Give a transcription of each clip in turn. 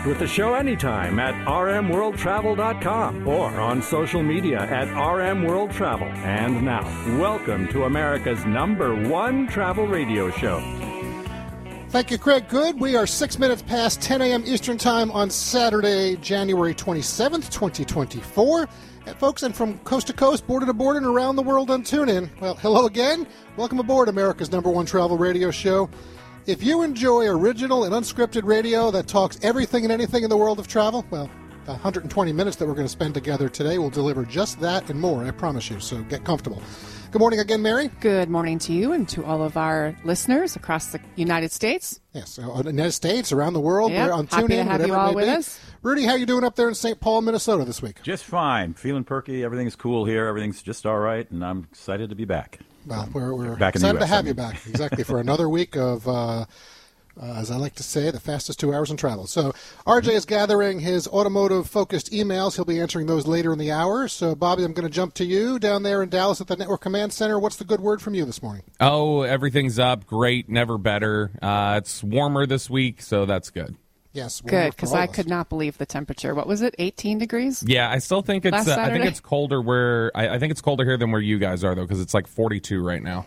Connect with the show anytime at rmworldtravel.com or on social media at rmworldtravel. And now, welcome to America's number one travel radio show. Thank you, Craig. Good. We are six minutes past 10 a.m. Eastern Time on Saturday, January 27th, 2024. And folks, and from coast to coast, border to border, and around the world on TuneIn. Well, hello again. Welcome aboard America's number one travel radio show. If you enjoy original and unscripted radio that talks everything and anything in the world of travel, well, the 120 minutes that we're going to spend together today will deliver just that and more, I promise you. So get comfortable. Good morning again, Mary. Good morning to you and to all of our listeners across the United States. Yes, so in the United States, around the world, Yep, we're on happy to TuneIn, have you whatever it all may with be. us. Rudy, how you doing up there in St. Paul, Minnesota this week? Just fine. Feeling perky. Everything's cool here. Everything's just all right, and I'm excited to be back. Well, we're, we're Back in the excited to have I you back. Exactly for another week of, uh, uh, as I like to say, the fastest two hours in travel. So RJ is gathering his automotive-focused emails. He'll be answering those later in the hour. So Bobby, I'm going to jump to you down there in Dallas at the Network Command Center. What's the good word from you this morning? Oh, everything's up. Great. Never better. Uh, it's warmer this week, so that's good. Yes, warmer Good, because I could not believe the temperature. What was it? 18 degrees? Yeah, I still think it's. Uh, I think it's colder where I, I think it's colder here than where you guys are though, because it's like 42 right now.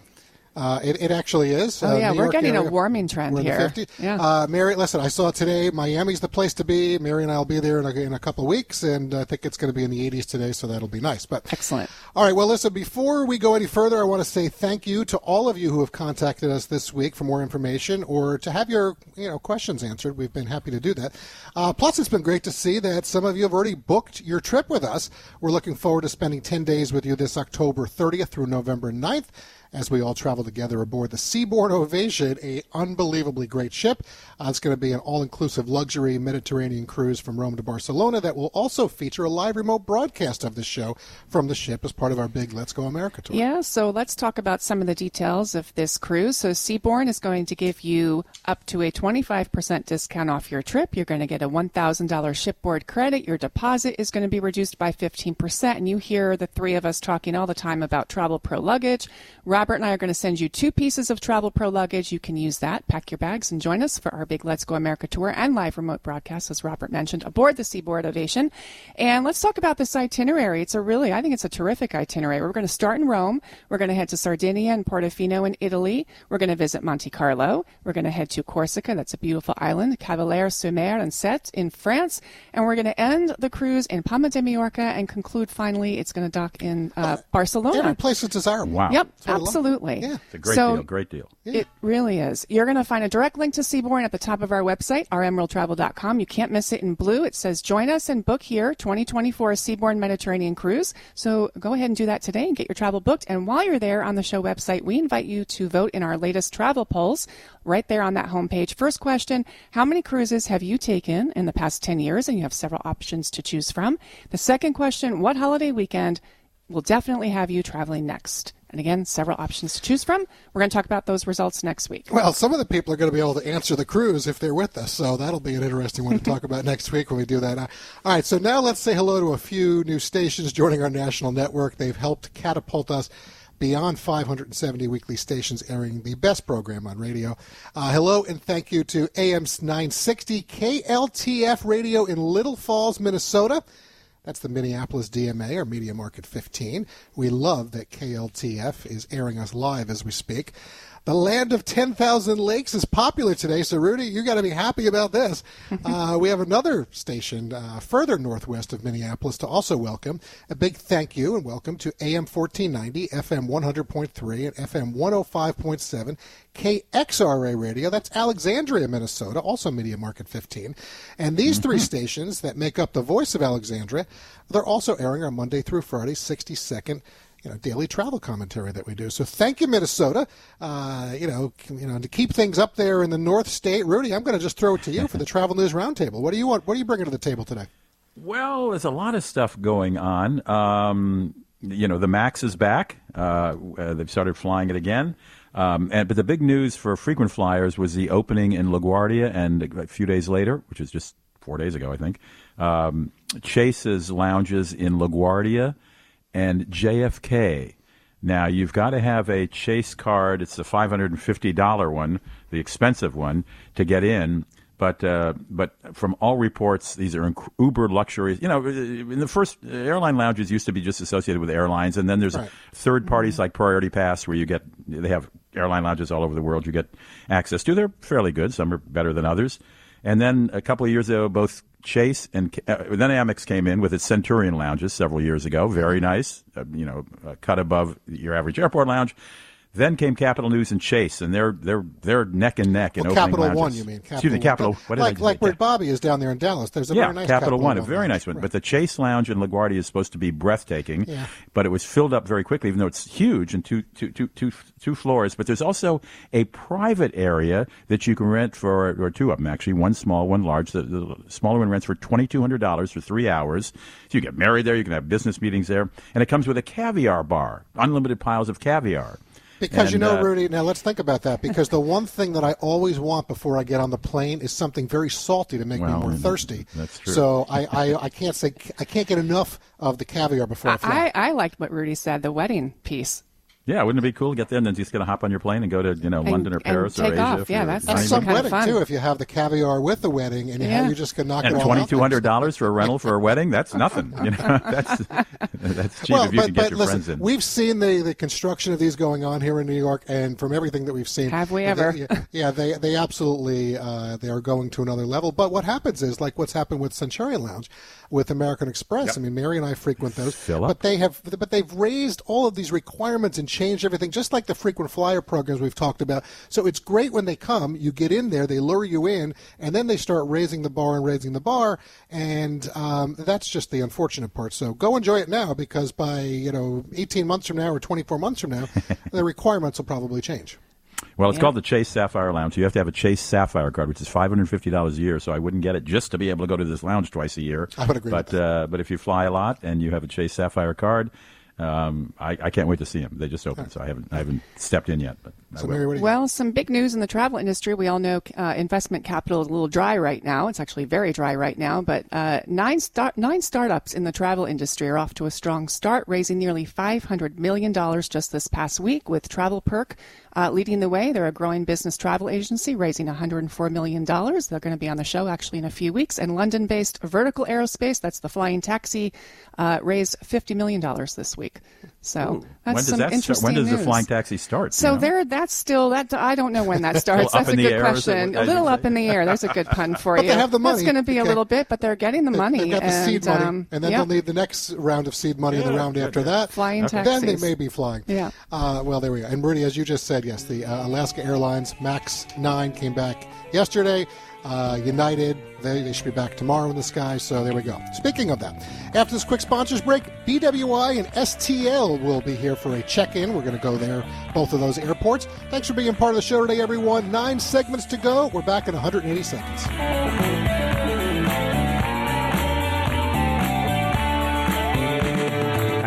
Uh, it, it actually is. Oh, Uh, yeah, New we're York getting a warming trend here. The 50. Yeah. Uh, Mary, listen, I saw today Miami's the place to be. Mary and I will be there in a, in a couple of weeks, and I think it's going to be in the 80s today, so that'll be nice. But Excellent. All right, well, listen, before we go any further, I want to say thank you to all of you who have contacted us this week for more information or to have your you know questions answered. We've been happy to do that. Uh, plus, it's been great to see that some of you have already booked your trip with us. We're looking forward to spending 10 days with you this October 30th through November 9th as we all travel together aboard the Seabourn Ovation, a unbelievably great ship. Uh, it's going to be an all-inclusive luxury Mediterranean cruise from Rome to Barcelona that will also feature a live remote broadcast of the show from the ship as part of our big Let's Go America tour. Yeah, so let's talk about some of the details of this cruise. So, Seabourn is going to give you up to a 25% discount off your trip. You're going to get a $1,000 shipboard credit. Your deposit is going to be reduced by 15%. And you hear the three of us talking all the time about Travel Pro luggage. Robert and I are going to send you two pieces of Travel Pro luggage. You can use that, pack your bags, and join us for our big Let's Go America tour and live remote broadcast, as Robert mentioned, aboard the Seabourn Ovation. And let's talk about this itinerary. It's a really, I think it's a terrific itinerary. We're going to start in Rome. We're going to head to Sardinia and Portofino in Italy. We're going to visit Monte Carlo. We're going to head to Corsica. That's a beautiful island. Cavalaire-sur-Mer and Sète in France. And we're going to end the cruise in Palma de Mallorca and conclude finally, it's going to dock in uh, Barcelona. Every place is desirable. Wow. Yep, what I love. Absolutely. Yeah. It's a great so, deal. Great deal. It really is. You're going to find a direct link to Seabourn at the top of our website, rmworldtravel.com. You can't miss it in blue. It says join us and book here 2024 Seabourn Mediterranean Cruise. So go ahead and do that today and get your travel booked. And while you're there on the show website, we invite you to vote in our latest travel polls right there on that homepage. First question, how many cruises have you taken in the past 10 years? And you have several options to choose from. The second question, what holiday weekend will definitely have you traveling next? And again, several options to choose from. We're going to talk about those results next week. Well, some of the people are going to be able to answer the cruise if they're with us, so that'll be an interesting one to talk about next week when we do that. All right, so now let's say hello to a few new stations joining our national network. They've helped catapult us beyond 570 weekly stations airing the best program on radio. Uh, hello and thank you to AM 960 KLTF Radio in Little Falls, Minnesota. That's the Minneapolis DMA, or Media Market 15. We love that KLTF is airing us live as we speak. The land of 10,000 lakes is popular today, so Rudy, you got to be happy about this. Uh, we have another station uh, further northwest of Minneapolis to also welcome. A big thank you and welcome to AM 1490, FM 100.3, and FM 105.7, KXRA Radio. That's Alexandria, Minnesota, also Media Market 15. And these three stations that make up the voice of Alexandria, they're also airing our Monday through Friday 60 second you know, daily travel commentary that we do. So thank you, Minnesota. Uh, you know, you know, to keep things up there in the North State. Rudy, I'm going to just throw it to you for the Travel News Roundtable. What do you want? What are you bringing to the table today? Well, there's a lot of stuff going on. Um, you know, the Max is back. Uh, uh, they've started flying it again. Um, and, but the big news for frequent flyers was the opening in LaGuardia, and a few days later, which was just four days ago, I think, um, Chase's lounges in LaGuardia and JFK. Now you've got to have a Chase card. It's the five hundred and fifty dollar one, the expensive one, to get in. But uh, but from all reports, these are uber luxuries. You know, uh, in the first uh, airline lounges used to be just associated with airlines, and then there's Right. third parties mm-hmm. like Priority Pass, where you get they have airline lounges all over the world. You get access to. They're fairly good. Some are better than others. And then a couple of years ago, both Chase and uh, then Amex came in with its Centurion lounges several years ago. Very nice, uh, you know, uh, cut above your average airport lounge. Then came Capital News and Chase, and they're they're they're neck and neck in Well, opening Capital lounges. One, you mean? Excuse me, One. Capital. What like like where Bobby is down there in Dallas. There's a Yeah, very nice Capital, One, a One very nice one. Right. But the Chase Lounge in LaGuardia is supposed to be breathtaking. Yeah. But it was filled up very quickly, even though it's huge and two, two, two, two, two floors. But there's also a private area that you can rent for, or two of them actually, one small, one large. The, the smaller one rents for twenty two hundred dollars for three hours. So you get married there, you can have business meetings there, and it comes with a caviar bar, unlimited piles of caviar. Because you know, uh, Rudy, now let's think about that. Because the one thing that I always want before I get on the plane is something very salty to make me more thirsty. that's true. So I, I, I can't say I can't get enough of the caviar before I fly. I, I liked what Rudy said, the wedding piece. Yeah, wouldn't it be cool to get there and then just gonna hop on your plane and go to you know London or and Paris or Asia? off. Yeah, that's- and some kinda wedding fun. too. If you have the caviar with the wedding, and you Yeah. have, you just can knock and it all twenty out. two hundred dollars for a rental for a wedding that's nothing you know that's that's cheap Well, if you but, can get but your listen, friends in we've seen the, the construction of these going on here in New York, and from everything that we've seen, Have we ever? yeah, yeah, they they absolutely uh, they are going to another level. But what happens is like what's happened with Centurion Lounge, with American Express. I mean, Mary and I frequent those, Fill up. but they have but they've raised all of these requirements and changed everything, just like the frequent flyer programs we've talked about. So it's great when they come, you get in there, they lure you in, and then they start raising the bar and raising the bar, and um, that's just the unfortunate part. So go enjoy it now because by you know 18 months from now or 24 months from now, the requirements will probably change. well it's Yeah. called the chase sapphire lounge you have to have a chase sapphire card which is $550 a year so i wouldn't get it just to be able to go to this lounge twice a year I would agree with but uh, but if you fly a lot and you have a chase sapphire card um, I, I can't wait to see them. They just opened, so I haven't I haven't stepped in yet. But So. Mary, what do you Well, some big news in the travel industry. We all know uh, investment capital is a little dry right now. It's actually very dry right now. But uh, nine start nine startups in the travel industry are off to a strong start, raising nearly five hundred million dollars just this past week. With Travel Perk uh, leading the way, they're a growing business travel agency, raising one hundred and four million dollars. They're going to be on the show actually in a few weeks. And London-based Vertical Aerospace, that's the flying taxi, uh, raised fifty million dollars this week. So that's when does some that start? interesting When does the flying taxi start? So you know? there, that's still that. I don't know when that starts. That's a good air, is it? question. A little up in the air. There's a good pun for But you. they have the That's money. going to be a little bit, but they're getting the money. They've got the and, seed money, um, and then yeah. they'll need the next round of seed money in the round good, after yeah. that. Flying Then they may be flying. Yeah. Uh, well, there we go. And Rudy, as you just said, yes, the uh, Alaska Airlines Max 9 came back yesterday. Uh, United, they, they should be back tomorrow in the sky. So there we go. Speaking of that, after this quick sponsors break, BWI and STL will be here for a check in. We're going to go there, both of those airports. Thanks for being part of the show today, everyone. Nine segments to go. We're back in 180 seconds.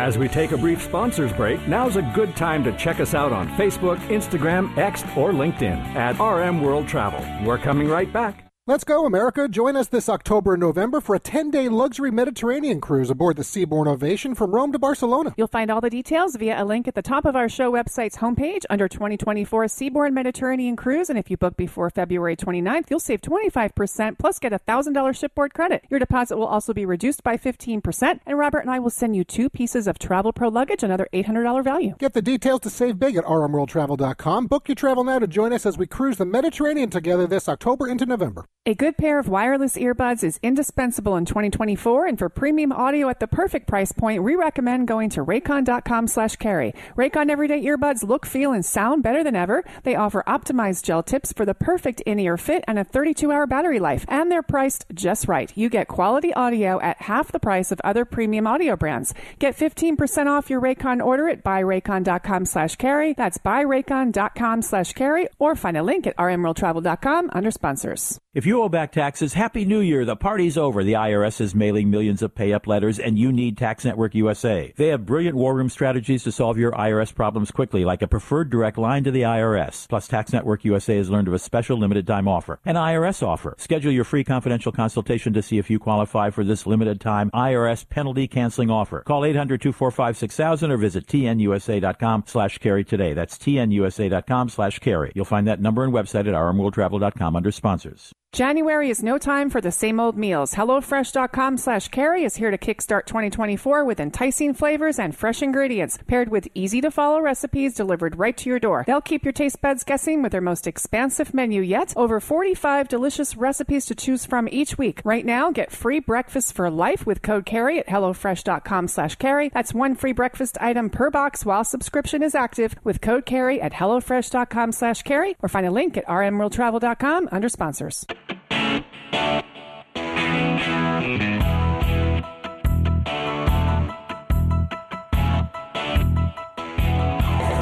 As we take a brief sponsors break, now's a good time to check us out on Facebook, Instagram, X, or LinkedIn at RM World Travel. We're coming right back. Let's go, America. Join us this October and November for a 10 day luxury Mediterranean cruise aboard the Seabourn Ovation from Rome to Barcelona. You'll find all the details via a link at the top of our show website's homepage under 2024 Seabourn Mediterranean Cruise. And if you book before February 29th, you'll save 25% plus get a $1,000 shipboard credit. Your deposit will also be reduced by 15%. And Robert and I will send you two pieces of Travel Pro luggage, another $800 value. Get the details to save big at rmworldtravel.com. Book your travel now to join us as we cruise the Mediterranean together this October into November. A good pair of wireless earbuds is indispensable in 2024, and for premium audio at the perfect price point, we recommend going to raycon.com slash carey. Raycon everyday earbuds look, feel, and sound better than ever. They offer optimized gel tips for the perfect in-ear fit and a 32-hour battery life, and they're priced just right. You get quality audio at half the price of other premium audio brands. Get 15% off your Raycon order at buyraycon.com slash carey. That's buyraycon.com slash carey, or find a link at rmworldtravel.com under sponsors. If you You owe back taxes. Happy New Year. The party's over. The IRS is mailing millions of pay up letters, and you need Tax Network USA. They have brilliant war room strategies to solve your IRS problems quickly, like a preferred direct line to the IRS. Plus, Tax Network USA has learned of a special limited time offer, an IRS offer. Schedule your free confidential consultation to see if you qualify for this limited time IRS penalty canceling offer. Call 800-245-6000 or visit tnusa.com slash carey today. That's tnusa.com slash carey. You'll find that number and website at rmworldtravel.com under sponsors. January is no time for the same old meals. HelloFresh.com slash carey is here to kickstart 2024 with enticing flavors and fresh ingredients, paired with easy to follow recipes delivered right to your door. They'll keep your taste buds guessing with their most expansive menu yet. Over 45 delicious recipes to choose from each week. Right now, get free breakfast for life with code carey at HelloFresh.com slash carey. That's one free breakfast item per box while subscription is active with code carey at HelloFresh.com slash carey or find a link at rmworldtravel.com under sponsors.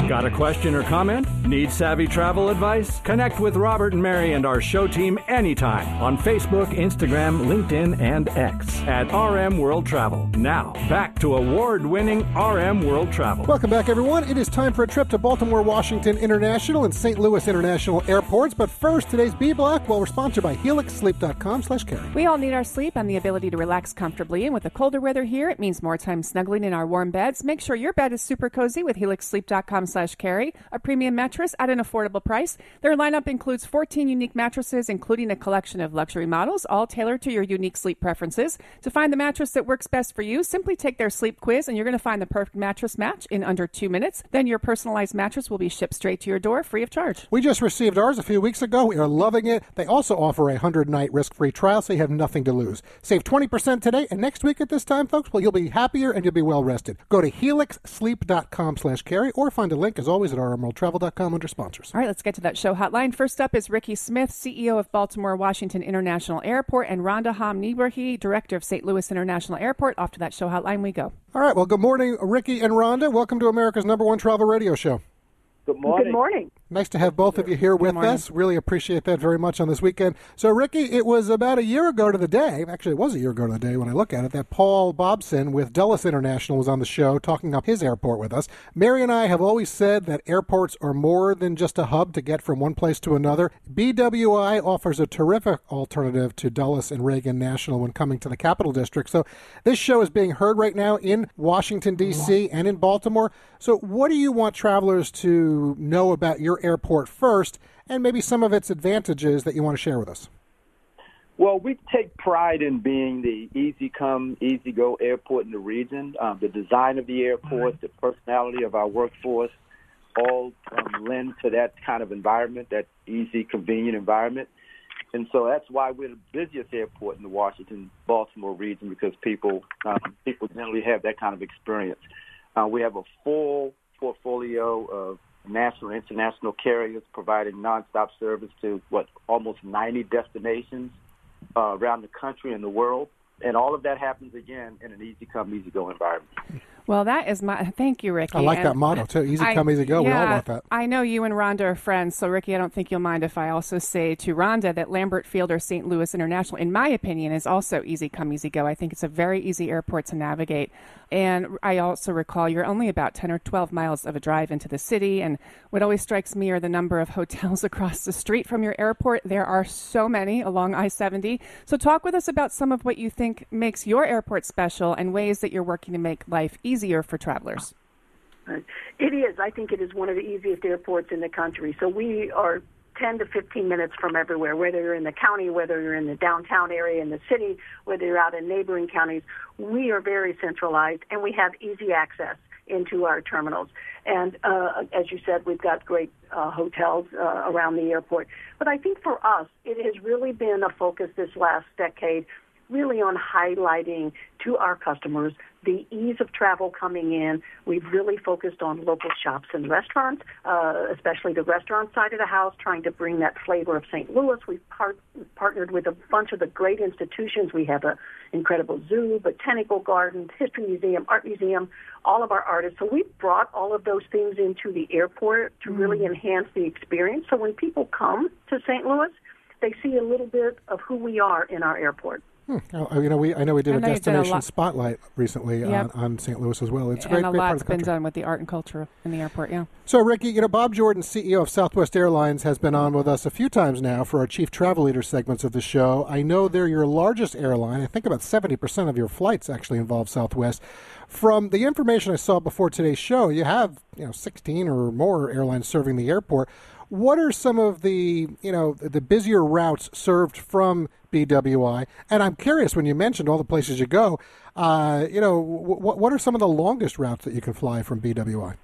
Got a question or comment? Need savvy travel advice? Connect with Robert and Mary and our show team anytime on Facebook, Instagram, LinkedIn, and X at RM World Travel. Now, back to award winning RM World Travel. Welcome back, everyone. It is time for a trip to Baltimore, Washington International and St. Louis International Airports. But first, today's B Block, well, we're sponsored by HelixSleep.com slash carey. We all need our sleep and the ability to relax comfortably. And with the colder weather here, it means more time snuggling in our warm beds. Make sure your bed is super cozy with HelixSleep.com slash carey, a premium mattress at an affordable price. Their lineup includes 14 unique mattresses, including a collection of luxury models, all tailored to your unique sleep preferences. To find the mattress that works best for you, simply take their sleep quiz and you're going to find the perfect mattress match in under two minutes. Then your personalized mattress will be shipped straight to your door free of charge. We just received ours a few weeks ago. We are loving it. They also offer a 100 night risk free trial, so you have nothing to lose. Save 20% today, and next week at this time, folks, well, you'll be happier and you'll be well rested. Go to helixsleep.com slash carey or find a as always, at rmworldtravel.com under sponsors. All right, let's get to that show hotline. First up is Ricky Smith, CEO of Baltimore Washington International Airport, and Rhonda Hamm-Niebruegge, Director of St. Louis International Airport. Off to that show hotline we go. All right, well, good morning, Ricky and Rhonda. Welcome to America's number one travel radio show. Good morning. Good morning. Nice to have both of you here with us. Really appreciate that very much on this weekend. So, Ricky, it was about a year ago to the day. Actually, it was a year ago to the day when I look at it. That Paul Bobson with Dulles International was on the show talking up his airport with us. Mary and I have always said that airports are more than just a hub to get from one place to another. BWI offers a terrific alternative to Dulles and Reagan National when coming to the Capital District. So, this show is being heard right now in Washington D.C. and in Baltimore. So, what do you want travelers to know about your airport first, and maybe some of its advantages that you want to share with us? Well, we take pride in being the easy come, easy go airport in the region. Um, the design of the airport, the personality of our workforce, all um, lend to that kind of environment, that easy, convenient environment. And so that's why we're the busiest airport in the Washington, Baltimore region because people um, people generally have that kind of experience. Uh, we have a full portfolio of national and international carriers providing nonstop service to what almost 90 destinations uh, around the country and the world. And all of that happens again in an easy come, easy go environment. Well, that is my thank you, Ricky. I like And that motto too. Easy I- come, easy go. we all yeah, want that. I know you and Rhonda are friends, so Ricky, I don't think you'll mind if I also say to Rhonda that Lambert Field or St. Louis International, in my opinion, is also easy come, easy go. I think it's a very easy airport to navigate. And I also recall you're only about 10 or 12 miles of a drive into the city. And what always strikes me are the number of hotels across the street from your airport. There are so many along I 70. So, talk with us about some of what you think makes your airport special and ways that you're working to make life easier for travelers. It is. I think it is one of the easiest airports in the country. So we are 10 to 15 minutes from everywhere, whether you're in the county, whether you're in the downtown area in the city, whether you're out in neighboring counties. We are very centralized and we have easy access into our terminals. And uh, as you said, we've got great uh, hotels uh, around the airport. But I think for us, it has really been a focus this last decade really on highlighting to our customers the ease of travel coming in. We've really focused on local shops and restaurants, uh, especially the restaurant side of the house, trying to bring that flavor of St. Louis. We've part- partnered with a bunch of the great institutions. We have an incredible zoo, botanical gardens, history museum, art museum, all of our artists. So we've brought all of those things into the airport to really enhance the experience. So when people come to St. Louis, they see a little bit of who we are in our airport. Hmm. Oh, oh, you know, we I know we did I a you did a destination spotlight recently Yep. on, on St. Louis as well. It's a great, and a great lot's been done with the art and culture in the airport. Yeah. So, Ricky, you know, Bob Jordan, CEO of Southwest Airlines, has been on with us a few times now for our Chief Travel Leader segments of the show. I know they're your largest airline. I think about 70% of your flights actually involve Southwest. From the information I saw before today's show, you have, you know, 16 or more airlines serving the airport. What are some of the, you know, the busier routes served from BWI? And I'm curious, when you mentioned all the places you go, uh, you know, w- what are some of the longest routes that you can fly from BWI?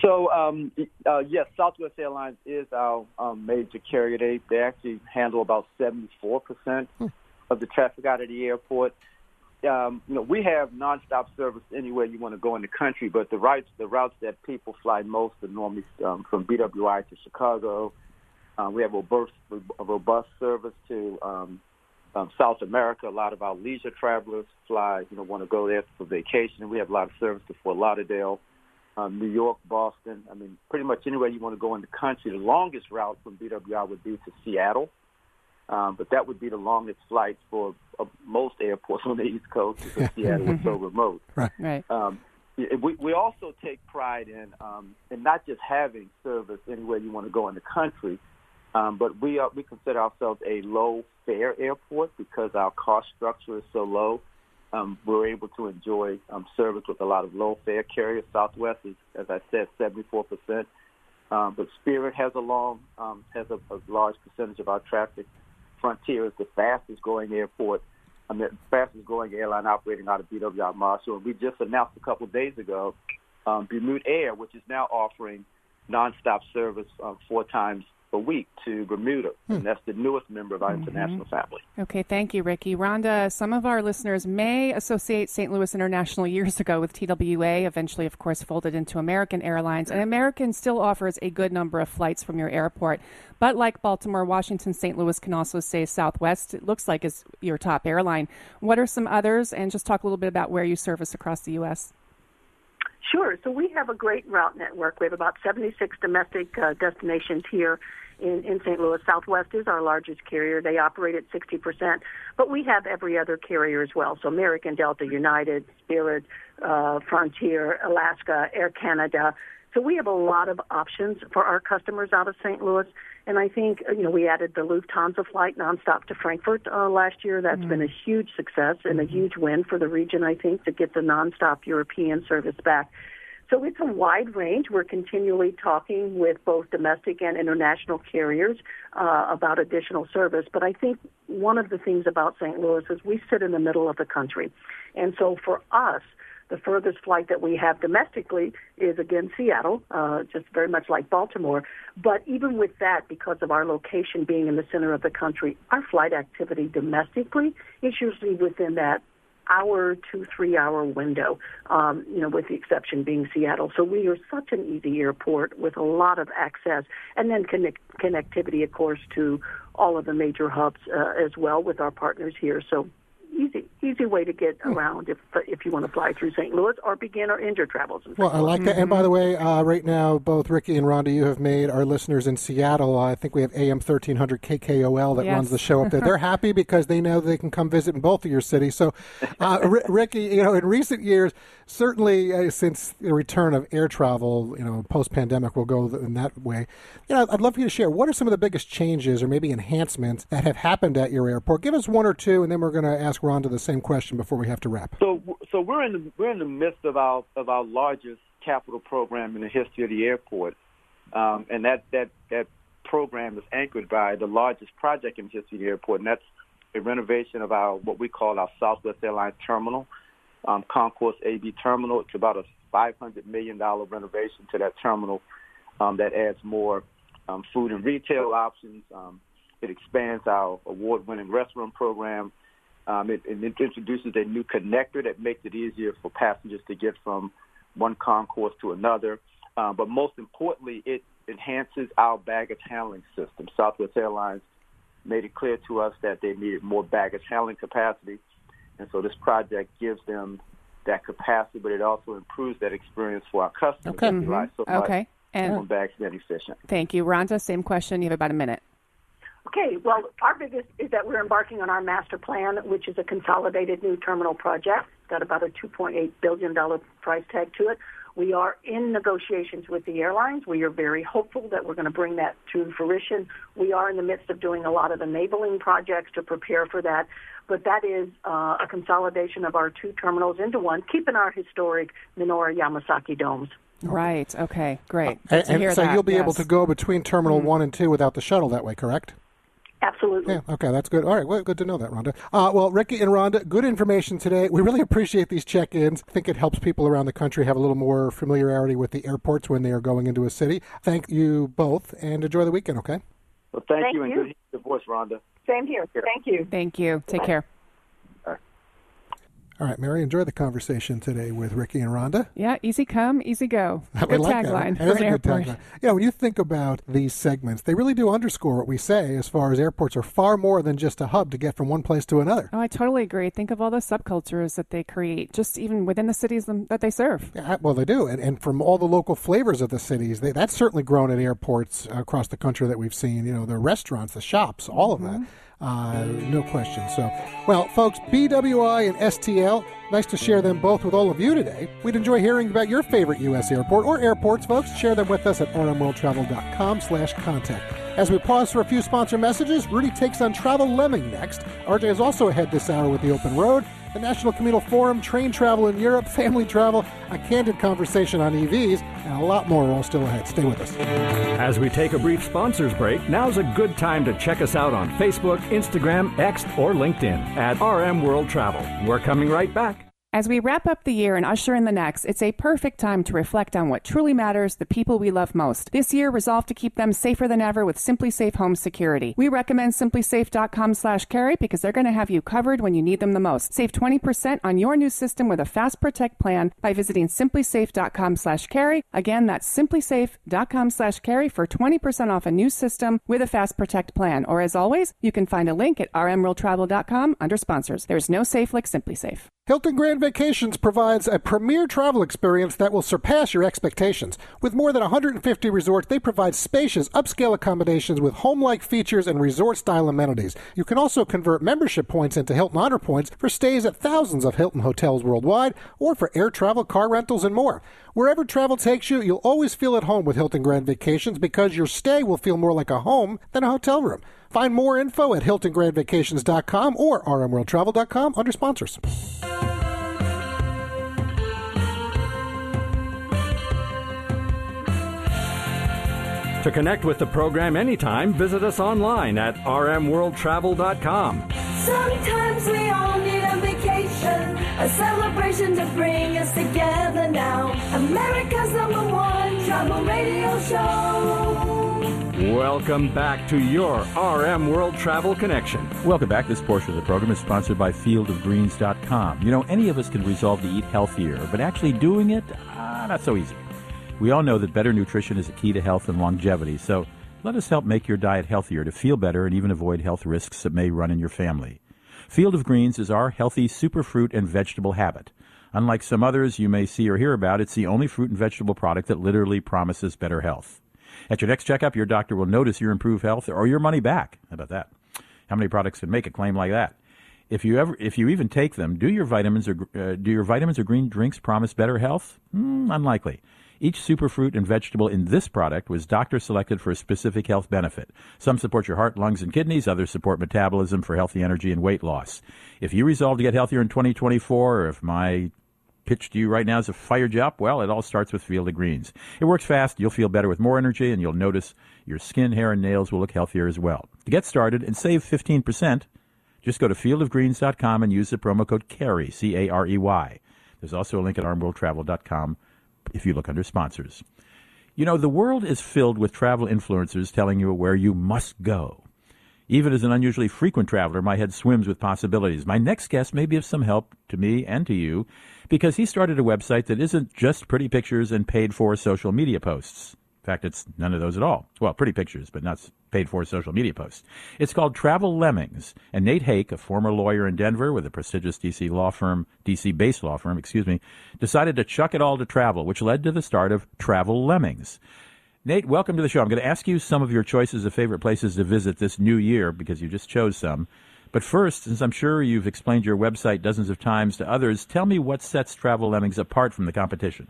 So, um, uh, yes, Southwest Airlines is our um, major carrier. They, they actually handle about 74% of the traffic out of the airport. Um, you know, we have nonstop service anywhere you want to go in the country, but the routes, the routes that people fly most are normally um, from BWI to Chicago. Uh, we have robust, robust service to um, um, South America. A lot of our leisure travelers fly, you know, want to go there for vacation. We have a lot of service to Fort Lauderdale um, New York, Boston. I mean, pretty much anywhere you want to go in the country. The longest route from BWI would be to Seattle, um, but that would be the longest flight for uh, most airports on the East Coast because Seattle is so remote. Right. Right. Um, we, we also take pride in um, in not just having service anywhere you want to go in the country, um, but we are we consider ourselves a low fare airport because our cost structure is so low. Um, we're able to enjoy um, service with a lot of low fare carriers. Southwest is, as I said, 74 percent. Um, but Spirit has a long um, has a, a large percentage of our traffic. Frontier is the fastest growing airport, I mean, fastest growing airline operating out of BWI Marshall. And we just announced a couple of days ago um, Bermuda Air, which is now offering nonstop service um, four times a week to Bermuda, and that's the newest member of our international family. Okay, thank you, Ricky. Rhonda, some of our listeners may associate St. Louis International years ago with TWA, eventually, of course, folded into American Airlines. And American still offers a good number of flights from your airport. But like Baltimore, Washington, St. Louis can also say Southwest, it looks like is your top airline. What are some others? And just talk a little bit about where you service across the U.S. Sure. So we have a great route network. We have about 76 domestic uh, destinations here in, in St. Louis. Southwest is our largest carrier. They operate at 60%, but we have every other carrier as well. So American, Delta, United, Spirit, uh, Frontier, Alaska, Air Canada. So we have a lot of options for our customers out of St. Louis. And I think, you know, we added the Lufthansa flight nonstop to Frankfurt uh, last year. That's been a huge success and a huge win for the region, I think, to get the nonstop European service back. So it's a wide range. We're continually talking with both domestic and international carriers uh, about additional service. But I think one of the things about St. Louis is we sit in the middle of the country. And so for us, the furthest flight that we have domestically is again Seattle, uh, just very much like Baltimore. But even with that, because of our location being in the center of the country, our flight activity domestically is usually within that hour to three hour window, um, you know, with the exception being Seattle. So we are such an easy airport with a lot of access and then connect- connectivity, of course, to all of the major hubs uh, as well with our partners here. So easy, easy way to get around if if you want to fly through St. Louis or begin or end your travels. In St. Well, I like that. And by the way, uh, right now, both Ricky and Rhonda, you have made our listeners in Seattle. I think we have AM 1300 KKOL that Yes. runs the show up there. They're happy because they know they can come visit in both of your cities. So, uh, R- Ricky, you know, in recent years, certainly uh, since the return of air travel, you know, post pandemic, we'll go in that way. You know, I'd love for you to share what are some of the biggest changes or maybe enhancements that have happened at your airport. Give us one or two, and then we're going to ask Rhonda the same question before we have to wrap. So, so we're in the we're in the midst of our of our largest capital program in the history of the airport, um, and that that that program is anchored by the largest project in the history of the airport, and that's a renovation of our what we call our Southwest Airlines terminal, um, Concourse AB terminal. It's about a five hundred million dollar renovation to that terminal um, that adds more um, food and retail options. Um, it expands our award-winning restaurant program. Um, it, it introduces a new connector that makes it easier for passengers to get from one concourse to another. Um, but most importantly, it enhances our baggage handling system. Southwest Airlines made it clear to us that they needed more baggage handling capacity, and so this project gives them that capacity, but it also improves that experience for our customers. Okay. rely so Okay. And bags being efficient. thank you. Rhonda, same question. You have about a minute. Okay, well, our biggest is that we're embarking on our master plan, which is a consolidated new terminal project. It's got about a $2.8 billion price tag to it. We are in negotiations with the airlines. We are very hopeful that we're going to bring that to fruition. We are in the midst of doing a lot of enabling projects to prepare for that. But that is uh, a consolidation of our two terminals into one, keeping our historic Minoru Yamasaki domes. Right. Okay. Great. Good And, to and so that. you'll be able to go between Terminal 1 and 2 without the shuttle that way, correct? Absolutely. Yeah, okay, that's good. All right, well, good to know that, Rhonda. Uh, well, Ricky and Rhonda, good information today. We really appreciate these check ins. I think it helps people around the country have a little more familiarity with the airports when they are going into a city. Thank you both, and enjoy the weekend, okay? Well, thank, Thank you, and you. good to hear your voice, Rhonda. Same here. Thank you. Thank you. Take care. All right, Mary, enjoy the conversation today with Ricky and Rhonda. Yeah. Easy come, easy go. Good like that. tagline It for an a good airport. tagline. Yeah, when you think about these segments, they really do underscore what we say as far as airports are far more than just a hub to get from one place to another. Oh, I totally agree. Think of all the subcultures that they create, just even within the cities that they serve. Yeah, well, they do, and, and from all the local flavors of the cities, they, that's certainly grown at airports across the country that we've seen. You know, the restaurants, the shops, all of that, mm-hmm. Uh, no question. So, well, folks, BWI and STL, nice to share them both with all of you today. We'd enjoy hearing about your favorite U.S. airport or airports, folks. Share them with us at rmworldtravel.com/contact. As we pause for a few sponsor messages, Rudy takes on Travel Lemming next. RJ is also ahead this hour with the Open Road, the National Communal Forum, train travel in Europe, family travel, a candid conversation on EVs, and a lot more all still ahead. Stay with us. As we take a brief sponsors break, now's a good time to check us out on Facebook, Instagram, X, or LinkedIn at RM World Travel. We're coming right back. As we wrap up the year and usher in the next, it's a perfect time to reflect on what truly matters, the people we love most. This year, resolve to keep them safer than ever with SimpliSafe Home Security. We recommend simplisafe.com slash carey because they're going to have you covered when you need them the most. Save 20% on your new system with a Fast Protect plan by visiting simplisafe.com slash carey. Again, that's simplisafe.com slash carey for 20% off a new system with a Fast Protect plan. Or as always, you can find a link at rmworldtravel.com under sponsors. There's no safe like SimpliSafe. Hilton Grand Vacations provides a premier travel experience that will surpass your expectations. With more than 150 resorts, they provide spacious, upscale accommodations with home like features and resort style amenities. You can also convert membership points into Hilton Honor Points for stays at thousands of Hilton hotels worldwide or for air travel, car rentals, and more. Wherever travel takes you, you'll always feel at home with Hilton Grand Vacations because your stay will feel more like a home than a hotel room. Find more info at HiltonGrandVacations.com or RMWorldTravel.com under sponsors. To connect with the program anytime, visit us online at rmworldtravel.com. Sometimes we all need a vacation, a celebration to bring us together now. America's number one travel radio show. Welcome back to your RM World Travel Connection. Welcome back. This portion of the program is sponsored by fieldofgreens.com. You know, any of us can resolve to eat healthier, but actually doing it, ah, not so easy. We all know that better nutrition is a key to health and longevity, so let us help make your diet healthier to feel better and even avoid health risks that may run in your family. Field of Greens is our healthy superfruit and vegetable habit. Unlike some others you may see or hear about, it's the only fruit and vegetable product that literally promises better health. At your next checkup, your doctor will notice your improved health or your money back. How about that? How many products can make a claim like that? If you ever, if you even take them, do your vitamins or uh, do your vitamins or green drinks promise better health? Hmm, unlikely. Each superfruit and vegetable in this product was doctor selected for a specific health benefit. Some support your heart, lungs, and kidneys. Others support metabolism for healthy energy and weight loss. If you resolve to get healthier in 2024, or if my pitch to you right now is a fire job, well, it all starts with Field of Greens. It works fast. You'll feel better with more energy, and you'll notice your skin, hair, and nails will look healthier as well. To get started and save 15%, just go to fieldofgreens.com and use the promo code CAREY, C A R E Y. There's also a link at rmworldtravel.com if you look under sponsors. You know, the world is filled with travel influencers telling you where you must go. Even as an unusually frequent traveler, my head swims with possibilities. My next guest may be of some help to me and to you because he started a website that isn't just pretty pictures and paid for social media posts. In fact, it's none of those at all. Well, pretty pictures, but not paid for social media posts. It's called Travel Lemmings, and Nate Hake, a former lawyer in Denver with a prestigious DC law firm, DC based law firm, excuse me, decided to chuck it all to travel, which led to the start of Travel Lemmings. Nate, welcome to the show. I'm going to ask you some of your choices of favorite places to visit this new year because you just chose some. But first, since I'm sure you've explained your website dozens of times to others, tell me what sets Travel Lemmings apart from the competition.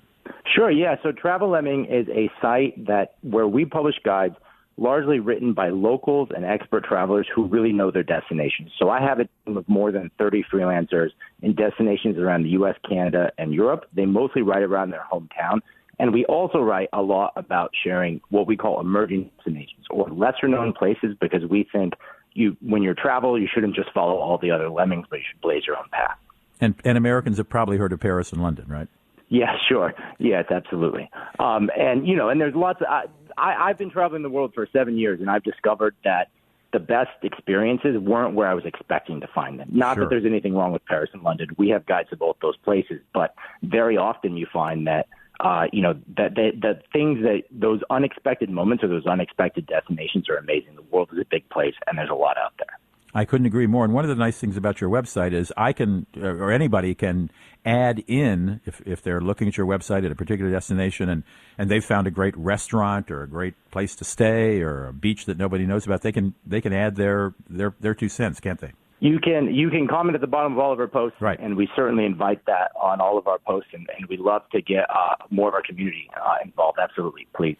Sure, yeah. So Travel Lemming is a site that where we publish guides largely written by locals and expert travelers who really know their destinations. So I have a team of more than 30 freelancers in destinations around the US, Canada, and Europe. They mostly write around their hometown. And we also write a lot about sharing what we call emerging destinations or lesser known places because we think you when you travel, you shouldn't just follow all the other lemmings, but you should blaze your own path. And, and Americans have probably heard of Paris and London, right? Yeah, sure. Yes, absolutely. Um, and you know, and there's lots. Of, I, I I've been traveling the world for seven years, and I've discovered that the best experiences weren't where I was expecting to find them. Not Sure. that there's anything wrong with Paris and London. We have guides to both those places, but very often you find that uh, you know that the, the things that those unexpected moments or those unexpected destinations are amazing. The world is a big place, and there's a lot out there. I couldn't agree more. And one of the nice things about your website is I can, uh, or anybody can add in, if, if they're looking at your website at a particular destination and, and they've found a great restaurant or a great place to stay or a beach that nobody knows about, they can, they can add their, their, their two cents, can't they? You can you can comment at the bottom of all of our posts, Right. and we certainly invite that on all of our posts, and, and we love to get uh, more of our community uh, involved. Absolutely, please.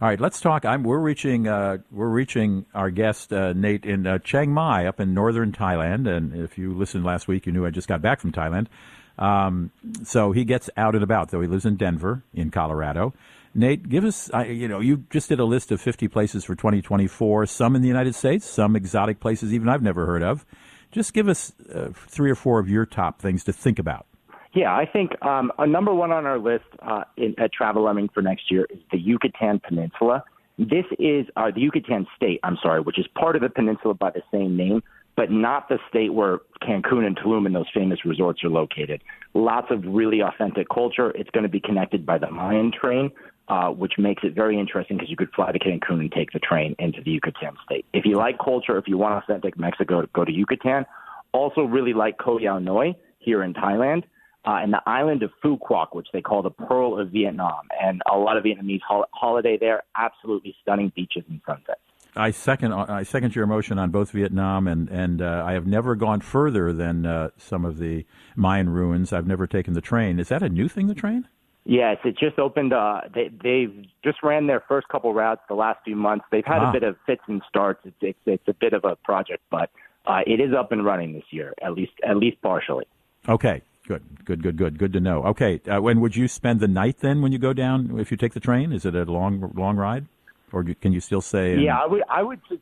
All right, let's talk. I'm, we're reaching uh, we're reaching our guest uh, Nate in uh, Chiang Mai up in northern Thailand. And if you listened last week, you knew I just got back from Thailand. Um, so he gets out and about. Though he lives in Denver, in Colorado. Nate, give us. I you know, you just did a list of 50 places for 2024. Some in the United States, some exotic places even I've never heard of. Just give us uh, three or four of your top things to think about. Yeah, I think um, a number one on our list uh, in, at Travel Lemming for next year is the Yucatan Peninsula. This is uh, the Yucatan state, I'm sorry, which is part of the peninsula by the same name, but not the state where Cancun and Tulum and those famous resorts are located. Lots of really authentic culture. It's going to be connected by the Mayan train, uh, which makes it very interesting because you could fly to Cancun and take the train into the Yucatan state. If you like culture, if you want authentic Mexico, go to Yucatan. Also, really like Koh Yao Noi here in Thailand uh, and the island of Phu Quoc, which they call the Pearl of Vietnam. And a lot of Vietnamese hol- holiday there. Absolutely stunning beaches and sunsets. I second I second your emotion on both Vietnam and and uh, I have never gone further than uh, some of the Mayan ruins. I've never taken the train. Is that a new thing? The train? Yes, it just opened. Uh, they they've just ran their first couple routes the last few months. They've had Ah. a bit of fits and starts. It's it's, it's a bit of a project, but uh, it is up and running this year, at least at least partially. Okay, good, good, good, good, good to know. Okay, uh, when would you spend the night then when you go down? If you take the train, is it a long long ride, or can you still say? in- Yeah, I would I would su-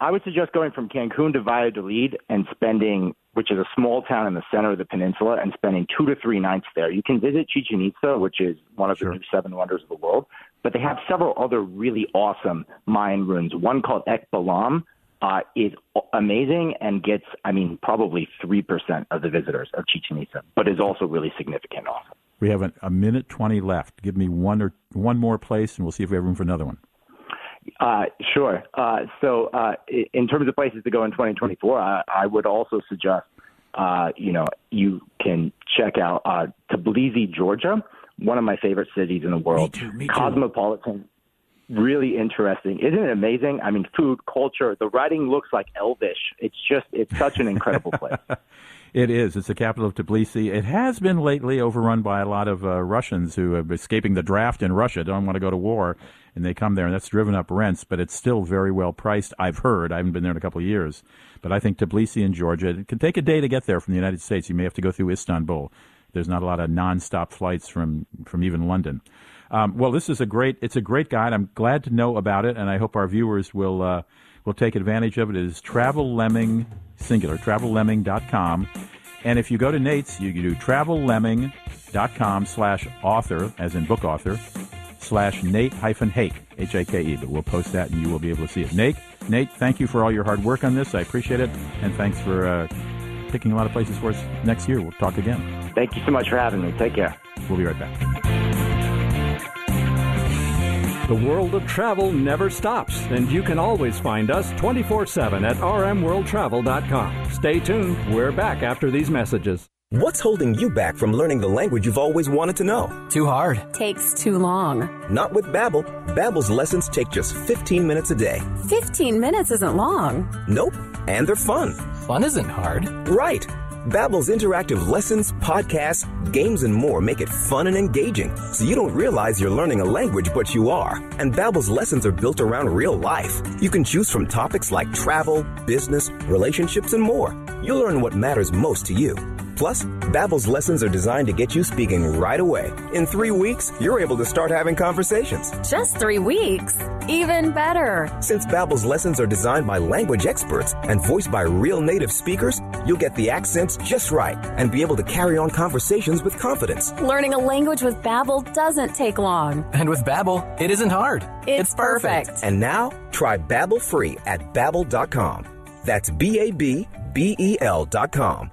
I would suggest going from Cancun to Valladolid and spending, which is a small town in the center of the peninsula, and spending two to three nights there. You can visit Chichen Itza, which is one of Sure. the seven wonders of the world, but they have several other really awesome Mayan ruins. One called Ekbalam uh, is amazing and gets, I mean, probably three percent of the visitors of Chichen Itza, but is also really significant. and Awesome. We have a, a minute twenty left. Give me one or one more place, and we'll see if we have room for another one. Uh, sure. Uh, so, uh, in terms of places to go in 2024, I, I would also suggest, uh, you know, you can check out uh, Tbilisi, Georgia, one of my favorite cities in the world. Me too, me too. Cosmopolitan, really interesting. Isn't it amazing? I mean, food, culture, the writing looks like Elvish. It's just, it's such an incredible place. It is. It's the capital of Tbilisi. It has been lately overrun by a lot of uh, Russians who are escaping the draft in Russia, don't want to go to war, and they come there, and that's driven up rents. But it's still very well priced. I've heard. I haven't been there in a couple of years, but I think Tbilisi in Georgia. It can take a day to get there from the United States. You may have to go through Istanbul. There's not a lot of nonstop flights from from even London. Um, well, this is a great. It's a great guide. I'm glad to know about it, and I hope our viewers will uh, will take advantage of it. It is Travel Lemming singular travellemming.com, and if you go to Nate's, you can do travellemming.com slash author, as in book author, slash Nate hyphen Hake H A K E. But we'll post that, and you will be able to see it. Nate, Nate, thank you for all your hard work on this. I appreciate it, and thanks for uh, picking a lot of places for us next year. We'll talk again. Thank you so much for having me. Take care. We'll be right back. The world of travel never stops, and you can always find us 24 7 at rmworldtravel.com. Stay tuned, we're back after these messages. What's holding you back from learning the language you've always wanted to know? Too hard. Takes too long. Not with Babbel. Babbel's lessons take just 15 minutes a day. 15 minutes isn't long. Nope. And they're fun. Fun isn't hard. Right. Babbel's interactive lessons, podcasts, games, and more make it fun and engaging, so you don't realize you're learning a language, but you are. And Babbel's lessons are built around real life. You can choose from topics like travel, business, relationships, and more. You'll learn what matters most to you. Plus, Babbel's lessons are designed to get you speaking right away. In three weeks, you're able to start having conversations. Just three weeks? Even better. Since Babbel's lessons are designed by language experts and voiced by real native speakers, you'll get the accents just right and be able to carry on conversations with confidence. Learning a language with Babbel doesn't take long. And with Babbel, it isn't hard. It's, perfect. And now, try Babbel free at babbel.com. That's B A B B E L.com.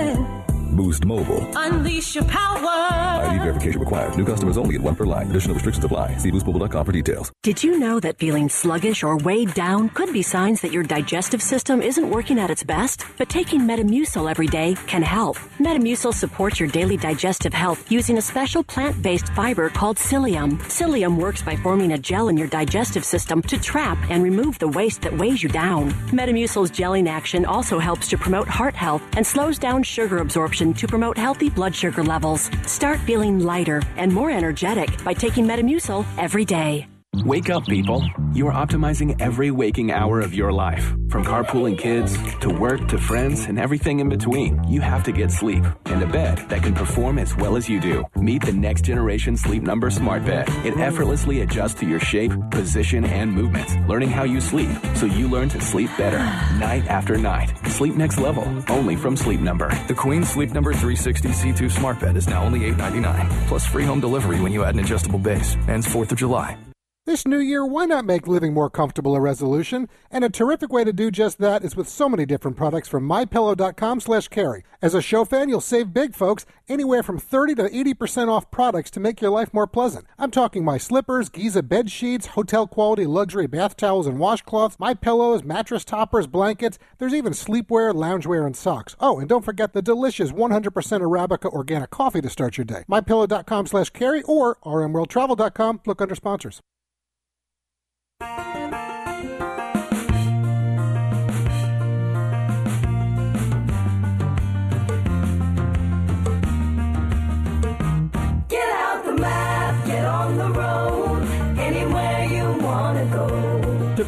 Boost Mobile. Unleash your power. ID verification required. New customers only at one per line. Additional restrictions apply. See boostmobile.com for details. Did you know that feeling sluggish or weighed down could be signs that your digestive system isn't working at its best? But taking Metamucil every day can help. Metamucil supports your daily digestive health using a special plant-based fiber called psyllium. Psyllium works by forming a gel in your digestive system to trap and remove the waste that weighs you down. Metamucil's gelling action also helps to promote heart health and slows down sugar absorption to promote healthy blood sugar levels. Start feeling lighter and more energetic by taking Metamucil every day. Wake up, people. You are optimizing every waking hour of your life. From carpooling kids to work to friends and everything in between. You have to get sleep and a bed that can perform as well as you do. Meet the next generation Sleep Number Smart Bed. It effortlessly adjusts to your shape, position, and movements, learning how you sleep so you learn to sleep better night after night. Sleep next level, only from Sleep Number. The Queen Sleep Number 360 C2 Smart Bed is now only $8.99, plus free home delivery when you add an adjustable base. Ends 4th of July. This new year, why not make living more comfortable a resolution? And a terrific way to do just that is with so many different products from mypillow.com slash carey. As a show fan, you'll save big, folks, anywhere from 30 to 80% off products to make your life more pleasant. I'm talking my slippers, Giza bed sheets, hotel quality luxury bath towels and washcloths, my pillows, mattress toppers, blankets. There's even sleepwear, loungewear, and socks. Oh, and don't forget the delicious 100% Arabica organic coffee to start your day. mypillow.com slash carey or rmworldtravel.com. Look under sponsors.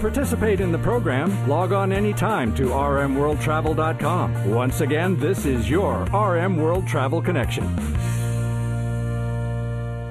Participate in the program, log on anytime to rmworldtravel.com. Once again, this is your RM World Travel Connection.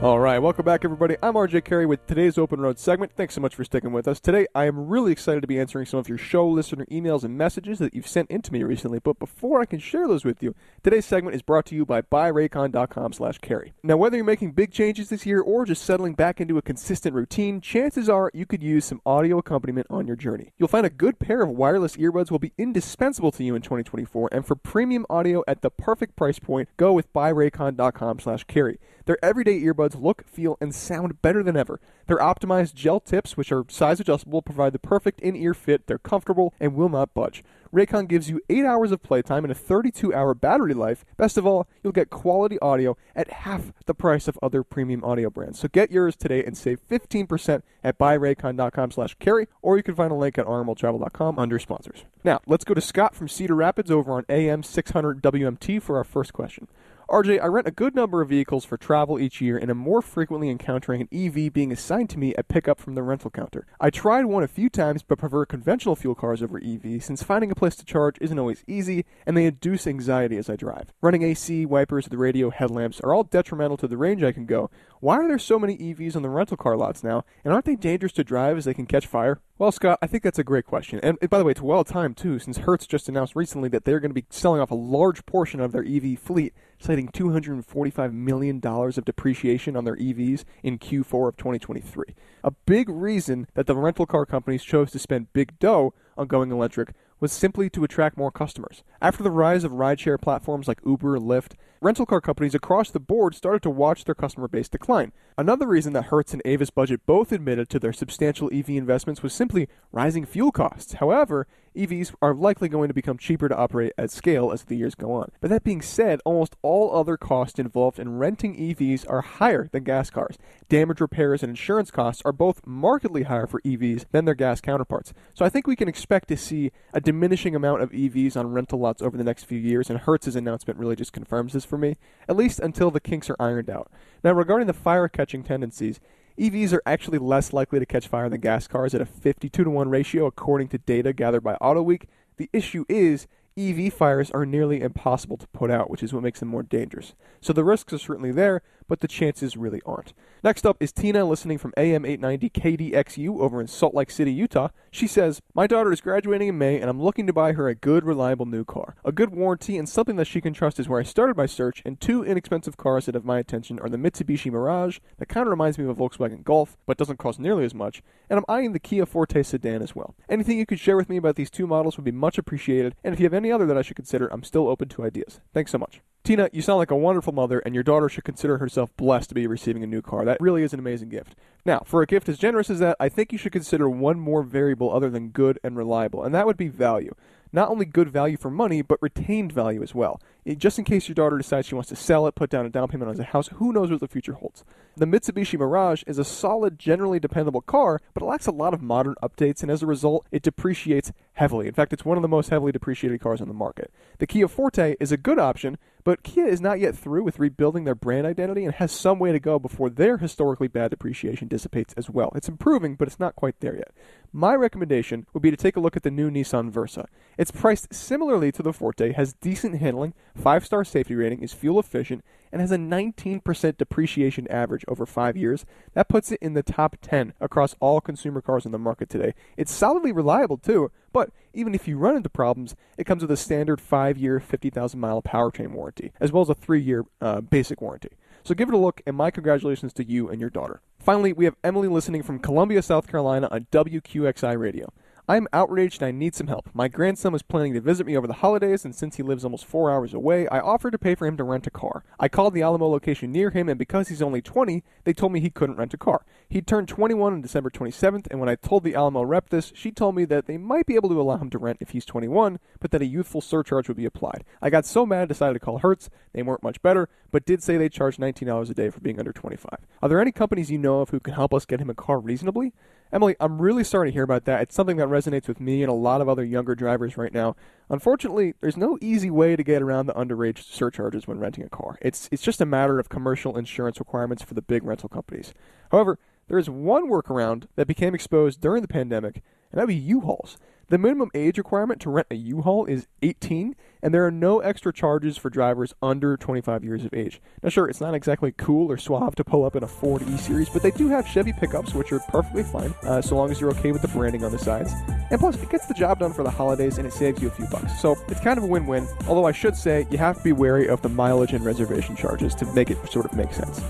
All right, welcome back, everybody. I'm RJ Carey with today's Open Road segment. Thanks so much for sticking with us. Today, I am really excited to be answering some of your show listener emails and messages that you've sent into me recently. But before I can share those with you, today's segment is brought to you by buyraycon.com slash carey. Now, whether you're making big changes this year or just settling back into a consistent routine, chances are you could use some audio accompaniment on your journey. You'll find a good pair of wireless earbuds will be indispensable to you in 2024, and for premium audio at the perfect price point, go with buyraycon.com slash carey. Their everyday earbuds look, feel, and sound better than ever. Their optimized gel tips, which are size adjustable, provide the perfect in ear fit. They're comfortable and will not budge. Raycon gives you 8 hours of playtime and a 32 hour battery life. Best of all, you'll get quality audio at half the price of other premium audio brands. So get yours today and save 15% at buyraycon.com slash carey, or you can find a link at rmworldtravel.com under sponsors. Now, let's go to Scott from Cedar Rapids over on AM 600 WMT for our first question. RJ, I rent a good number of vehicles for travel each year and am more frequently encountering an EV being assigned to me at pickup from the rental counter. I tried one a few times but prefer conventional fuel cars over EV since finding a place to charge isn't always easy and they induce anxiety as I drive. Running AC, wipers, the radio, headlamps are all detrimental to the range I can go. Why are there so many EVs on the rental car lots now and aren't they dangerous to drive as they can catch fire? Well, Scott, I think that's a great question. And by the way, it's well timed too, since Hertz just announced recently that they're going to be selling off a large portion of their EV fleet citing $245 million of depreciation on their EVs in Q4 of 2023. A big reason that the rental car companies chose to spend big dough on going electric was simply to attract more customers. After the rise of rideshare platforms like Uber and Lyft, rental car companies across the board started to watch their customer base decline. Another reason that Hertz and Avis Budget both admitted to their substantial EV investments was simply rising fuel costs. However, EVs are likely going to become cheaper to operate at scale as the years go on. But that being said, almost all other costs involved in renting EVs are higher than gas cars. Damage repairs and insurance costs are both markedly higher for EVs than their gas counterparts. So I think we can expect to see a diminishing amount of EVs on rental lots over the next few years, and Hertz's announcement really just confirms this for me, at least until the kinks are ironed out. Now, regarding the fire catching tendencies, EVs are actually less likely to catch fire than gas cars at a 52 to 1 ratio, according to data gathered by AutoWeek. The issue is EV fires are nearly impossible to put out, which is what makes them more dangerous. So the risks are certainly there, but the chances really aren't. Next up is Tina listening from AM 890 KDXU over in Salt Lake City, Utah. She says, My daughter is graduating in May and I'm looking to buy her a good, reliable new car. A good warranty and something that she can trust is where I started my search, and two inexpensive cars that have my attention are the Mitsubishi Mirage, that kind of reminds me of a Volkswagen Golf, but doesn't cost nearly as much, and I'm eyeing the Kia Forte sedan as well. Anything you could share with me about these two models would be much appreciated, and if you have any other that I should consider, I'm still open to ideas. Thanks so much. Tina, you sound like a wonderful mother, and your daughter should consider herself blessed to be receiving a new car. That really is an amazing gift. Now, for a gift as generous as that, I think you should consider one more variable other than good and reliable, and that would be value. Not only good value for money, but retained value as well. It- just in case your daughter decides she wants to sell it, put down a down payment on a house, who knows what the future holds. The Mitsubishi Mirage is a solid, generally dependable car, but it lacks a lot of modern updates, and as a result, it depreciates heavily. In fact, it's one of the most heavily depreciated cars on the market. The Kia Forte is a good option, but Kia is not yet through with rebuilding their brand identity and has some way to go before their historically bad depreciation dissipates as well. It's improving, but it's not quite there yet. My recommendation would be to take a look at the new Nissan Versa. It's priced similarly to the Forte, has decent handling, 5-star safety rating, is fuel efficient, and has a 19% depreciation average over 5 years. That puts it in the top 10 across all consumer cars in the market today. It's solidly reliable too, but even if you run into problems, it comes with a standard 5-year, 50,000 mile powertrain warranty, as well as a 3-year uh, basic warranty. So give it a look, and my congratulations to you and your daughter. Finally, we have Emily listening from Columbia, South Carolina on WQXI Radio. I'm outraged and I need some help. My grandson was planning to visit me over the holidays, and since he lives almost four hours away, I offered to pay for him to rent a car. I called the Alamo location near him, and because he's only 20, they told me he couldn't rent a car. He turned 21 on December 27th, and when I told the Alamo rep this, she told me that they might be able to allow him to rent if he's 21, but that a youthful surcharge would be applied. I got so mad I decided to call Hertz. They weren't much better, but did say they charge $19 a day for being under 25. Are there any companies you know of who can help us get him a car reasonably? Emily, I'm really sorry to hear about that. It's something that resonates with me and a lot of other younger drivers right now. Unfortunately, there's no easy way to get around the underage surcharges when renting a car. It's it's just a matter of commercial insurance requirements for the big rental companies. However, there is one workaround that became exposed during the pandemic, and that would be U-Hauls. The minimum age requirement to rent a U-Haul is 18, and there are no extra charges for drivers under 25 years of age. Now, sure, it's not exactly cool or suave to pull up in a Ford E-Series, but they do have Chevy pickups, which are perfectly fine, uh, so long as you're okay with the branding on the sides. And plus, it gets the job done for the holidays, and it saves you a few bucks. So it's kind of a win-win, although I should say you have to be wary of the mileage and reservation charges to make it sort of make sense.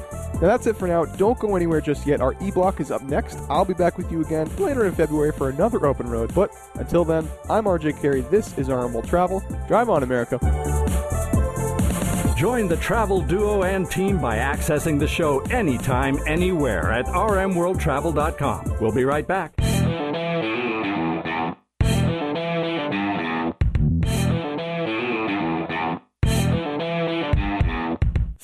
Now that's it for now. Don't go anywhere just yet. Our e-block is up next. I'll be back with you again later in February for another open road. But until then, I'm RJ Carey. This is RM Travel. Drive on, America. Join the travel duo and team by accessing the show anytime, anywhere at rmworldtravel.com. We'll be right back.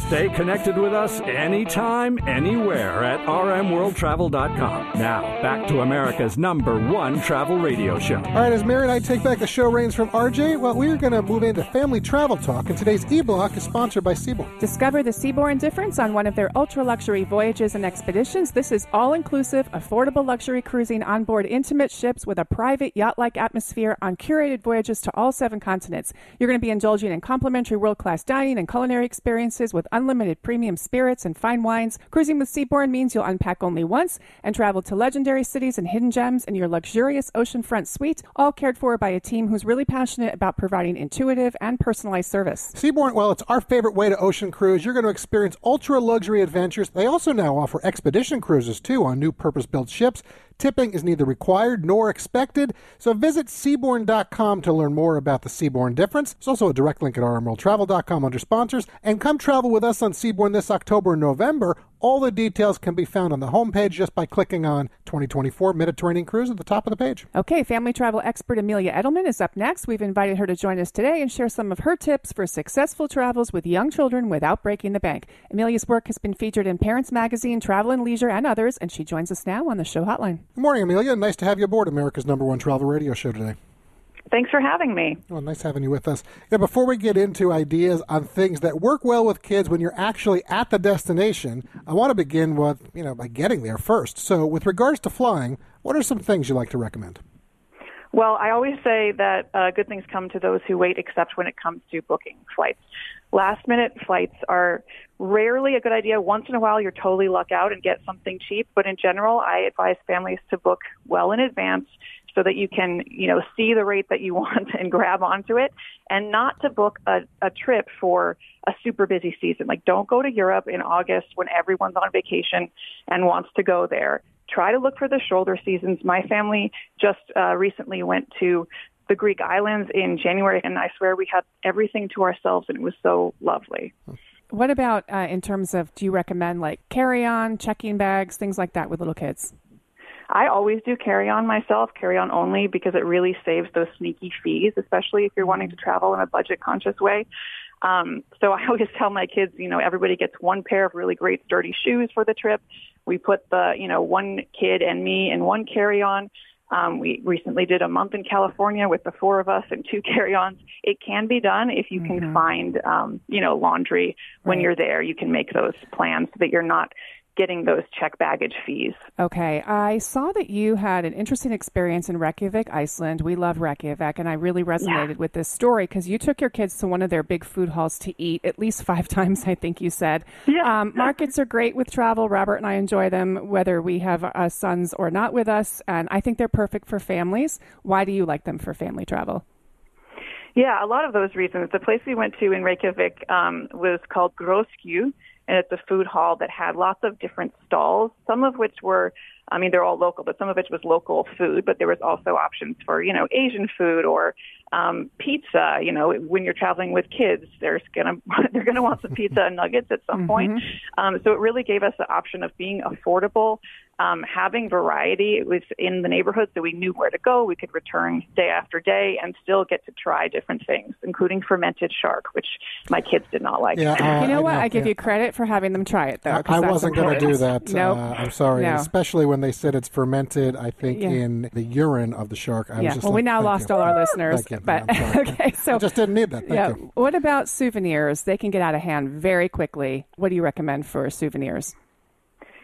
Stay connected with us anytime, anywhere at rmworldtravel.com. Now, back to America's number one travel radio show. All right, as Mary and I take back the show reins from RJ, well, we're going to move into family travel talk, and today's e-block is sponsored by Seabourn. Discover the Seabourn difference on one of their ultra luxury voyages and expeditions. This is all inclusive, affordable luxury cruising on board intimate ships with a private yacht like atmosphere on curated voyages to all seven continents. You're going to be indulging in complimentary world class dining and culinary experiences with unlimited premium spirits and fine wines. Cruising with Seabourn means you'll unpack only once and travel to legendary cities and hidden gems in your luxurious oceanfront suite, all cared for by a team who's really passionate about providing intuitive and personalized service. Seabourn, well, it's our favorite way to ocean cruise. You're going to experience ultra luxury adventures. They also now offer expedition cruises, too, on new purpose built ships. Tipping is neither required nor expected, so visit Seabourn.com to learn more about the Seabourn difference. There's also a direct link at rmworldtravel.com under sponsors. And come travel with us on Seabourn this October and November. All the details can be found on the homepage just by clicking on 2024 Mediterranean Cruise at the top of the page. Okay, family travel expert Amelia Edelman is up next. We've invited her to join us today and share some of her tips for successful travels with young children without breaking the bank. Amelia's work has been featured in Parents Magazine, Travel and Leisure, and others, and she joins us now on the show hotline. Good morning, Amelia. Nice to have you aboard America's number one travel radio show today. Thanks for having me. Well, nice having you with us. Yeah, before we get into ideas on things that work well with kids when you're actually at the destination, I want to begin with, you know, by getting there first. So, with regards to flying, what are some things you like to recommend? Well, I always say that uh, good things come to those who wait, except when it comes to booking flights. Last minute flights are rarely a good idea. Once in a while, you're totally luck out and get something cheap. But in general, I advise families to book well in advance so that you can, you know, see the rate that you want and grab onto it and not to book a, a trip for a super busy season. Like don't go to Europe in August when everyone's on vacation and wants to go there. Try to look for the shoulder seasons. My family just uh, recently went to the Greek islands in January, and I swear we had everything to ourselves, and it was so lovely. What about uh, in terms of do you recommend like carry on, checking bags, things like that with little kids? I always do carry on myself, carry on only because it really saves those sneaky fees, especially if you're wanting to travel in a budget conscious way. Um, so I always tell my kids, you know, everybody gets one pair of really great sturdy shoes for the trip. We put the, you know, one kid and me in one carry on. Um, we recently did a month in California with the four of us and two carry-ons. It can be done if you can find, um, you know, laundry when Right. you're there. You can make those plans so that you're not getting those check baggage fees. Okay, I saw that you had an interesting experience in Reykjavik, Iceland. We love Reykjavik, and I really resonated with this story because you took your kids to one of their big food halls to eat at least five times, I think you said. Yeah. Um, markets are great with travel. Robert and I enjoy them, whether we have uh, sons or not with us, and I think they're perfect for families. Why do you like them for family travel? Yeah, a lot of those reasons. The place we went to in Reykjavik um, was called Groskju, and it's a food hall that had lots of different stalls, some of which were, I mean, they're all local, but some of which was local food, but there was also options for, you know, Asian food or um, pizza. You know, when you're traveling with kids, there's gonna they're gonna want some pizza and nuggets at some point. Um, so it really gave us the option of being affordable, um, having variety. It was in the neighborhood, so we knew where to go. We could return day after day and still get to try different things, including fermented shark, which my kids did not like. Yeah, uh, you know I what? know, I give yeah. you credit for having them try it, though. I that's wasn't going to do important. that. Nope. Uh, I'm sorry, No. especially when they said it's fermented. I think Yeah. in the urine of the shark. I yeah. was just Well, we now lost you. all our listeners. Thank you. But I'm okay, so I just didn't need that. Thank yeah. you. What about souvenirs? They can get out of hand very quickly. What do you recommend for souvenirs?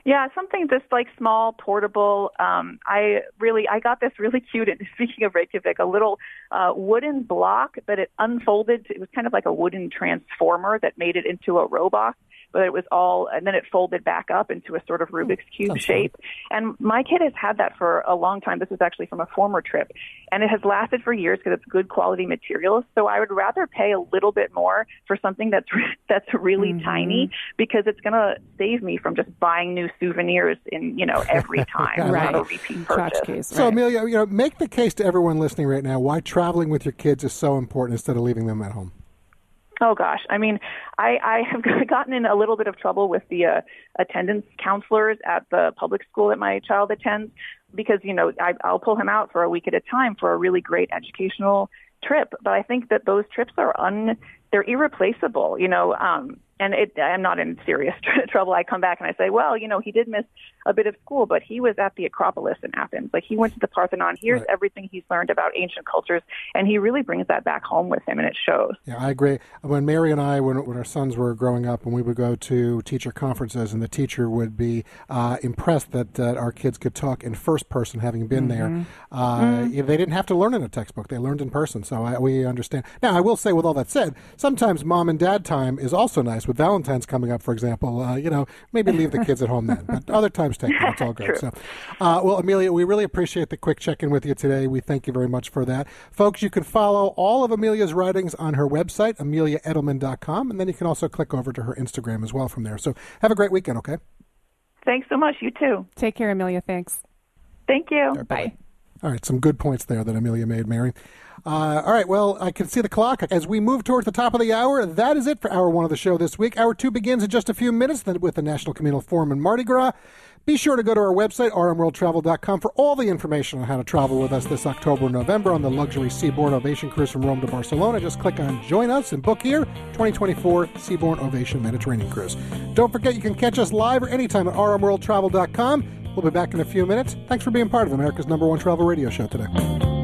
Yeah, something just like small, portable. Um, I really, I got this really cute. And speaking of Reykjavik, a little uh, wooden block that it unfolded. It was kind of like a wooden transformer that made it into a robot. But it was all, and then it folded back up into a sort of hmm. Rubik's cube shape. And my kid has had that for a long time. This is actually from a former trip, and it has lasted for years because it's good quality materials. So I would rather pay a little bit more for something that's that's really mm-hmm. tiny because it's going to save me from just buying new souvenirs in you know every time. It's not a repeat purchase. So, Amelia, you know, make the case to everyone listening right now why traveling with your kids is so important instead of leaving them at home. Oh gosh, I mean, I, I have gotten in a little bit of trouble with the uh, attendance counselors at the public school that my child attends because you know I, I'll pull him out for a week at a time for a really great educational trip, but I think that those trips are un they're irreplaceable, you know. Um, and it, I'm not in serious tr- trouble. I come back and I say, well, you know, he did miss a bit of school, but he was at the Acropolis in Athens. Like he went to the Parthenon. Here's Right. everything he's learned about ancient cultures, and he really brings that back home with him, and it shows. Yeah, I agree. When Mary and I, when, when our sons were growing up, when we would go to teacher conferences, and the teacher would be uh, impressed that our kids could talk in first person, having been there. Mhm. Uh, Mm. They didn't have to learn in a textbook; they learned in person. So I, we understand. Now, I will say, with all that said, sometimes mom and dad time is also nice. With Valentine's coming up, for example, uh, you know, maybe leave the kids at home then. But other times, take them. It's all good. True. So, uh, well, Amelia, we really appreciate the quick check in with you today. We thank you very much for that. Folks, you can follow all of Amelia's writings on her website, ameliaedelman.com, and then you can also click over to her Instagram as well from there. So have a great weekend, okay? Thanks so much. You too. Take care, Amelia. Thanks. Thank you. Bye. All right, some good points there that Amelia made, Mary. Uh, all right, well, I can see the clock. As we move towards the top of the hour, that is it for hour one of the show this week. Hour two begins in just a few minutes with the National Communal Forum and Mardi Gras. Be sure to go to our website, rmworldtravel.com, for all the information on how to travel with us this October and November on the luxury Seabourn Ovation cruise from Rome to Barcelona. Just click on Join Us and book here 2024 Seabourn Ovation Mediterranean Cruise. Don't forget you can catch us live or anytime at rmworldtravel.com. We'll be back in a few minutes. Thanks for being part of America's number one travel radio show today.